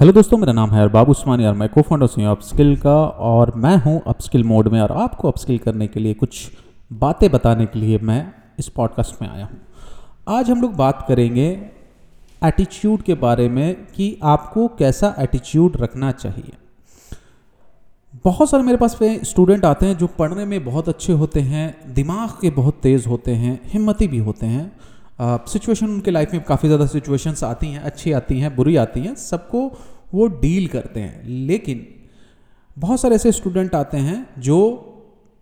Hello दोस्तों, मेरा नाम है अरबाब उस्मानी। और मैं को फाउंडर हूँ अपस्किल का और मैं हूँ अपस्किल मोड में। और आपको अपस्किल करने के लिए कुछ बातें बताने के लिए मैं इस पॉडकास्ट में आया हूँ। आज हम लोग बात करेंगे एटीट्यूड के बारे में कि आपको कैसा एटीट्यूड रखना चाहिए। बहुत सारे मेरे पास स्टूडेंट आते हैं जो पढ़ने में बहुत अच्छे होते हैं, दिमाग के बहुत तेज़ होते हैं, हिम्मती भी होते हैं सिचुएशन उनके लाइफ में काफ़ी ज़्यादा सिचुएशंस आती हैं, अच्छी आती हैं, बुरी आती हैं, सबको वो डील करते हैं। लेकिन बहुत सारे ऐसे स्टूडेंट आते हैं जो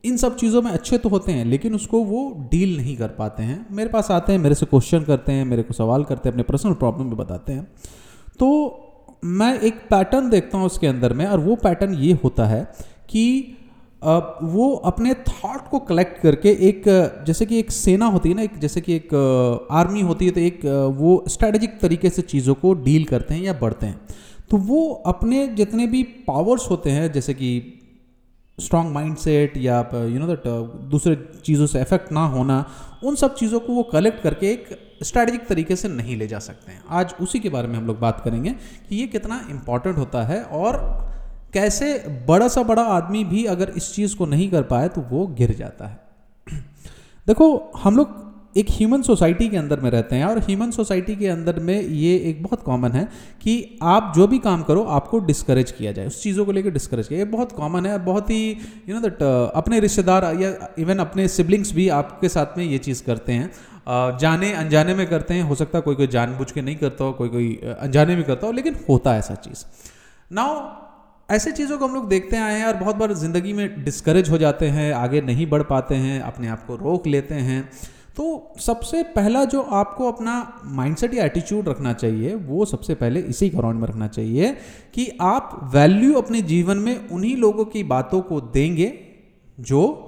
इन सब चीज़ों में अच्छे तो होते हैं, लेकिन उसको वो डील नहीं कर पाते हैं। मेरे पास आते हैं, मेरे से क्वेश्चन करते हैं, मेरे को सवाल करते हैं, अपने पर्सनल प्रॉब्लम भी बताते हैं। तो मैं एक पैटर्न देखता हूँ उसके अंदर में, और वो पैटर्न ये होता है कि वो अपने थॉट को कलेक्ट करके एक जैसे कि एक सेना होती है ना, एक जैसे कि एक आर्मी होती है तो एक वो स्ट्रेटेजिक तरीके से चीज़ों को डील करते हैं या बढ़ते हैं। तो वो अपने जितने भी पावर्स होते हैं, जैसे कि strong mindset or you know that दूसरे चीज़ों से इफ़ेक्ट ना होना, उन सब चीज़ों को वो कलेक्ट करके एक स्ट्रैटेजिक तरीके से नहीं ले जा सकते हैं। आज उसी के बारे में हम लोग बात करेंगे कि ये कितना इंपॉर्टेंट होता है और कैसे बड़ा सा बड़ा आदमी भी अगर इस चीज़ को नहीं कर पाए तो वो गिर जाता है। देखो, हम लोग एक ह्यूमन सोसाइटी के अंदर में रहते हैं, और ह्यूमन सोसाइटी के अंदर में ये एक बहुत कॉमन है कि आप जो भी काम करो, आपको डिस्करेज किया जाए, उस चीज़ों को लेकर डिस्करेज किया ये बहुत कॉमन है, बहुत ही यू नो दैट अपने रिश्तेदार या इवन अपने सिबलिंग्स भी आपके साथ में ये चीज़ करते हैं। जाने, अनजाने में करते हैं, हो सकता है कोई कोई जानबूझ के नहीं करता हो, कोई कोई अनजाने में करता हो, लेकिन होता है ऐसा चीज़। नाउ ऐसे चीज़ों को हम लोग देखते आए हैं और बहुत बार ज़िंदगी में डिस्करेज हो जाते हैं, आगे नहीं बढ़ पाते हैं, अपने आप को रोक लेते हैं। तो सबसे पहला जो आपको अपना माइंडसेट या एटीट्यूड रखना चाहिए, वो सबसे पहले इसी ग्राउंड में रखना चाहिए कि आप वैल्यू अपने जीवन में उन्हीं लोगों की बातों को देंगे जो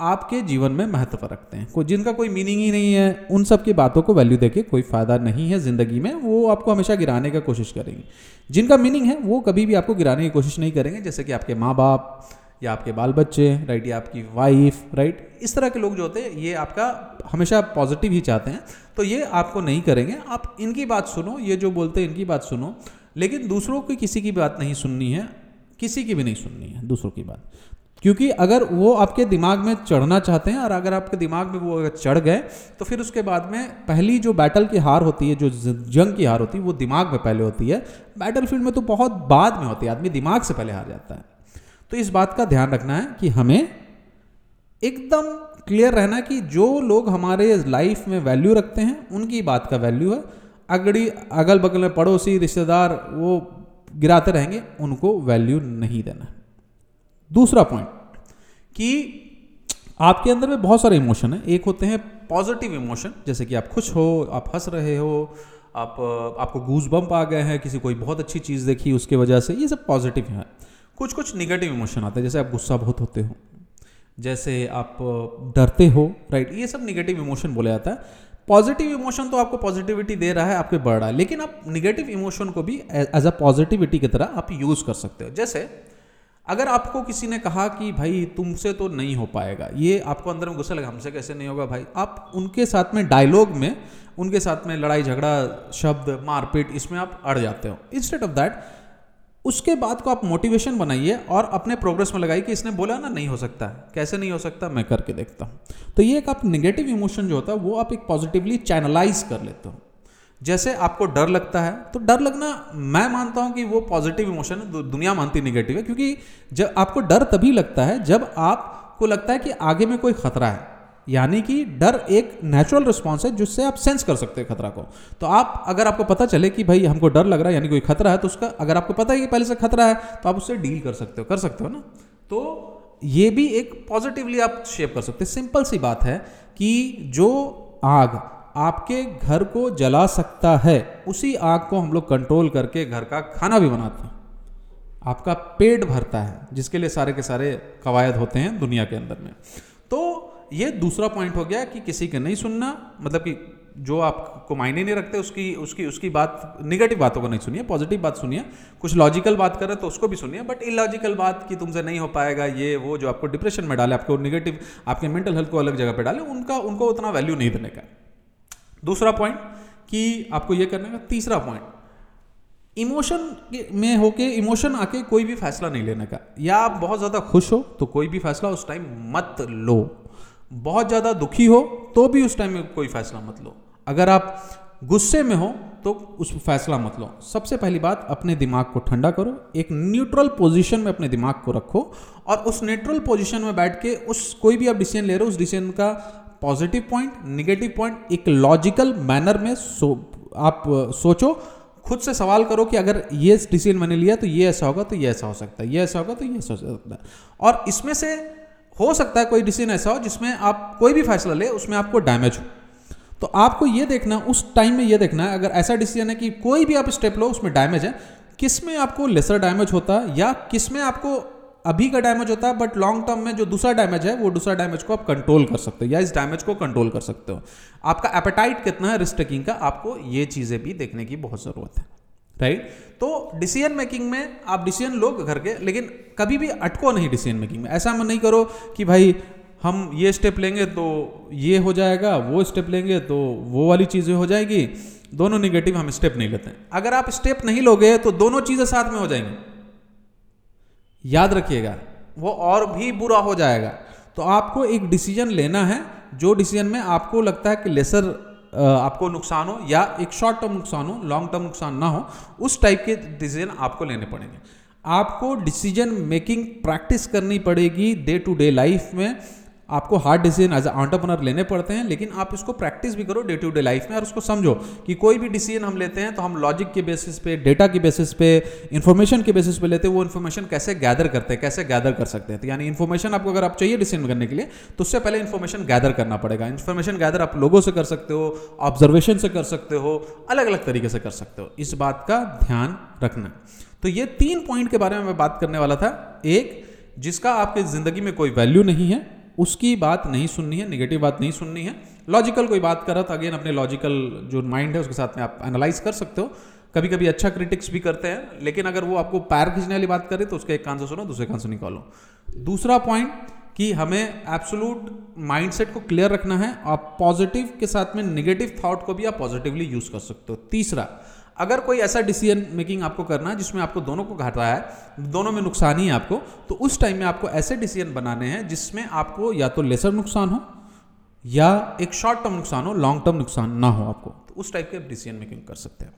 आपके जीवन में महत्व रखते हैं। कोई जिनका कोई मीनिंग ही नहीं है, उन सब की बातों को वैल्यू देके कोई फ़ायदा नहीं है ज़िंदगी में, वो आपको हमेशा गिराने का कोशिश करेंगे। जिनका मीनिंग है, वो कभी भी आपको गिराने की कोशिश नहीं करेंगे, जैसे कि आपके माँ बाप या आपके बाल बच्चे राइट या आपकी वाइफ राइट इस तरह के लोग जो होते हैं, ये आपका हमेशा पॉजिटिव ही चाहते हैं। तो ये आपको नहीं करेंगे। आप इनकी बात सुनो, ये जो बोलते हैं, इनकी बात सुनो। लेकिन दूसरों की किसी की बात नहीं सुननी है, किसी की भी नहीं सुननी है, दूसरों की बात। क्योंकि अगर वो आपके दिमाग में चढ़ना चाहते हैं और अगर आपके दिमाग में वो अगर चढ़ गए तो फिर उसके बाद में पहली जो बैटल की हार होती है, जो जंग की हार होती है, वो दिमाग में पहले होती है। बैटल फ़ील्ड में तो बहुत बाद में होती है, आदमी दिमाग से पहले हार जाता है। तो इस बात का ध्यान रखना है कि हमें एकदम क्लियर रहना कि जो लोग हमारे लाइफ में वैल्यू रखते हैं, उनकी बात का वैल्यू है। अगड़ी अगल बगल में पड़ोसी, रिश्तेदार, वो गिराते रहेंगे, उनको वैल्यू नहीं देना। दूसरा पॉइंट कि आपके अंदर में बहुत सारे इमोशन है। एक होते हैं पॉजिटिव इमोशन जैसे कि आप खुश हो, आप हंस रहे हो, आप, आपको गूज बम्प आ गए हैं, किसी कोई बहुत अच्छी चीज़ देखी उसके वजह से, ये सब पॉजिटिव है। कुछ कुछ निगेटिव इमोशन आते हैं, जैसे आप गुस्सा बहुत होते हो, जैसे आप डरते हो राइट ये सब निगेटिव इमोशन बोला जाता है। पॉजिटिव इमोशन तो आपको पॉजिटिविटी दे रहा है, आपके बढ़ रहा है, लेकिन आप निगेटिव इमोशन को भी एज अ पॉजिटिविटी की तरह आप यूज़ कर सकते हो। जैसे अगर आपको किसी ने कहा कि भाई तुमसे तो नहीं हो पाएगा, ये आपको अंदर में गुस्सा लगा, हमसे कैसे नहीं होगा भाई? आप उनके साथ में डायलॉग में, उनके साथ में लड़ाई, झगड़ा, शब्द, मारपीट, इसमें आप अड़ जाते हो। इंस्टेड ऑफ़ दैट उसके बाद को आप मोटिवेशन बनाइए और अपने प्रोग्रेस में लगाइए कि इसने बोला ना, नहीं हो सकता कैसे नहीं हो सकता? मैं करके देखता हूँ। तो ये एक आप निगेटिव इमोशन जो होता है, वो आप एक पॉजिटिवली चैनलाइज कर लेते हो। जैसे आपको डर लगता है तो डर लगना मैं मानता हूँ कि वो पॉजिटिव इमोशन है दुनिया मानती निगेटिव है, क्योंकि जब आपको डर तभी लगता है जब आपको लगता है कि आगे में कोई खतरा है। यानी कि डर एक नेचुरल रिस्पॉन्स है जिससे आप सेंस कर सकते हैं खतरा को। तो आप, अगर आपको पता चले कि भाई हमको डर लग रहा है, यानी कोई खतरा है तो उसका, अगर आपको पता है कि पहले से खतरा है तो आप उससे डील कर सकते हो, कर सकते हो ना। तो ये भी एक पॉजिटिवली आप शेप कर सकते हैं। सिंपल सी बात है कि जो आग आपके घर को जला सकता है। उसी आग को हम लोग कंट्रोल करके घर का खाना भी बनाते हैं। आपका पेट भरता है, जिसके लिए सारे के सारे कवायद होते हैं दुनिया के अंदर में। तो ये दूसरा पॉइंट हो गया कि किसी के नहीं सुनना मतलब कि जो आपको मायने नहीं रखते, उसकी उसकी उसकी बात निगेटिव बातों को नहीं सुनिए पॉजिटिव बात सुनिए। कुछ लॉजिकल बात करें तो उसको भी सुनिए बट इलॉजिकल बात कि तुमसे नहीं हो पाएगा, ये, वो जो आपको डिप्रेशन में डाले, आपको निगेटिव आपके मेंटल हेल्थ को अलग जगह पे डाले, उनका, उनको उतना वैल्यू नहीं देने का। दूसरा पॉइंट कि आपको ये करने का तीसरा पॉइंट इमोशन में होके, इमोशन आके कोई भी फैसला नहीं लेने का। या आप बहुत ज़्यादा खुश हो तो कोई भी फैसला उस टाइम मत लो। बहुत ज़्यादा दुखी हो तो भी उस टाइम में कोई फैसला मत लो। अगर आप गुस्से में हो तो उस फैसला मत लो। सबसे पहली बात, अपने दिमाग को ठंडा करो। एक न्यूट्रल पोजीशन में अपने दिमाग को रखो और उस न्यूट्रल पोजीशन में बैठ के उस कोई भी आप डिसीज़न ले रहे हो, उस डिसीज़न का पॉजिटिव पॉइंट, निगेटिव पॉइंट, एक लॉजिकल मैनर में सो, आप सोचो, खुद से सवाल करो कि अगर ये डिसीज़न मैंने लिया तो ये ऐसा होगा तो ये ऐसा हो सकता है, ये ऐसा होगा तो ये ऐसा हो सकता है। और इसमें से हो सकता है कोई डिसीज़न ऐसा हो जिसमें आप कोई भी फैसला ले, उसमें आपको डैमेज हो। तो आपको ये देखना, उस टाइम में ये देखना है अगर ऐसा डिसीज़न है कि कोई भी आप स्टेप लो, उसमें डैमेज है, किसमें आपको लेसर डैमेज होता है या किसमें आपको अभी का डैमेज होता है बट लॉन्ग टर्म में जो दूसरा डैमेज है, वो दूसरा डैमेज को आप कंट्रोल कर सकते हो, या इस डैमेज को कंट्रोल कर सकते हो। आपका एपेटाइट कितना है रिस्क टेकिंग का, आपको ये चीज़ें भी देखने की बहुत ज़रूरत है राइट तो डिसीज़न मेकिंग में आप डिसीज़न लो घर के, लेकिन कभी भी अटको नहीं डिसीज़न मेकिंग में। ऐसा नहीं करो कि भाई, हम ये स्टेप लेंगे तो ये हो जाएगा, वो स्टेप लेंगे तो वो वाली चीज़ें हो जाएगी। दोनों निगेटिव हम स्टेप नहीं लेते अगर आप स्टेप नहीं लोगे तो दोनों चीज़ें साथ में हो जाएँगी। याद रखिएगा, वो और भी बुरा हो जाएगा। तो आपको एक डिसीज़न लेना है, जो डिसीज़न में आपको लगता है कि लेसर आपको नुकसान हो या एक शॉर्ट टर्म नुकसान हो लॉन्ग टर्म नुकसान ना हो, उस टाइप के डिसीज़न आपको लेने पड़ेंगे। आपको डिसीज़न मेकिंग प्रैक्टिस करनी पड़ेगी डे टू डे लाइफ में। आपको हार्ड डिसीज़न एज एंटरप्रनर लेने पड़ते हैं, लेकिन आप इसको प्रैक्टिस भी करो डे टू डे लाइफ में और उसको समझो कि कोई भी डिसीज़न हम लेते हैं तो हम लॉजिक के बेसिस पे डेटा के बेसिस पे इन्फॉर्मेशन के बेसिस पे लेते हैं, वो इन्फॉर्मेशन कैसे गैदर करते हैं, कैसे गैदर कर सकते हैं। तो यानी इन्फॉर्मेशन आपको अगर आप चाहिए डिसीज़न करने के लिए तो उससे पहले इन्फॉर्मेशन गैदर करना पड़ेगा। इन्फॉर्मेशन गैदर आप लोगों से कर सकते हो ऑब्जर्वेशन से कर सकते हो अलग अलग तरीके से कर सकते हो। इस बात का ध्यान रखना। तो ये तीन पॉइंट के बारे में मैं बात करने वाला था। एक, जिसका आपके ज़िंदगी में कोई वैल्यू नहीं है उसकी बात नहीं सुननी है निगेटिव बात नहीं सुननी है। लॉजिकल कोई बात कर रहा तो अगेन अपने लॉजिकल जो माइंड है, उसके साथ में आप एनालाइज कर सकते हो। कभी कभी अच्छा क्रिटिक्स भी करते हैं, लेकिन अगर वो आपको पैर खींचने वाली बात करे तो उसका एक कान से सुनो, दूसरे कान से निकालो। दूसरा पॉइंट कि हमें एब्सोलूट माइंडसेट को क्लियर रखना है, आप पॉजिटिव के साथ में निगेटिव थॉट को भी आप पॉजिटिवली यूज़ कर सकते हो। तीसरा अगर कोई ऐसा डिसीज़न मेकिंग आपको करना है, जिसमें आपको दोनों को घाटा है, दोनों में नुकसान ही है आपको तो उस टाइम में आपको ऐसे डिसीज़न बनाने हैं, जिसमें आपको या तो लेसर नुकसान हो, या एक शॉर्ट टर्म नुकसान हो लॉन्ग टर्म नुकसान ना हो आपको तो उस टाइप के आप डिसीज़न मेकिंग कर सकते हैं।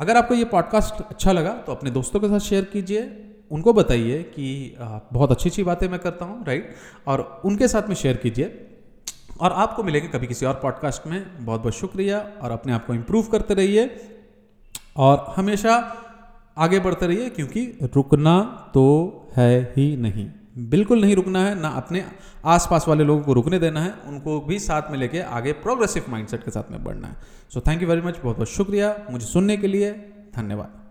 अगर आपको ये पॉडकास्ट अच्छा लगा तो अपने दोस्तों के साथ शेयर कीजिए, उनको बताइए कि बहुत अच्छी अच्छी बातें मैं करता हूँ राइट और उनके साथ में शेयर कीजिए, और आपको मिलेंगे कभी किसी और पॉडकास्ट में। बहुत बहुत शुक्रिया, और अपने आप को इम्प्रूव करते रहिए। और हमेशा आगे बढ़ते रहिए, क्योंकि रुकना तो है ही नहीं। बिल्कुल नहीं रुकना है, ना अपने आसपास वाले लोगों को रुकने देना है, उनको भी साथ में लेके आगे प्रोग्रेसिव माइंडसेट के साथ में बढ़ना है। So thank you very much बहुत बहुत शुक्रिया। मुझे सुनने के लिए धन्यवाद।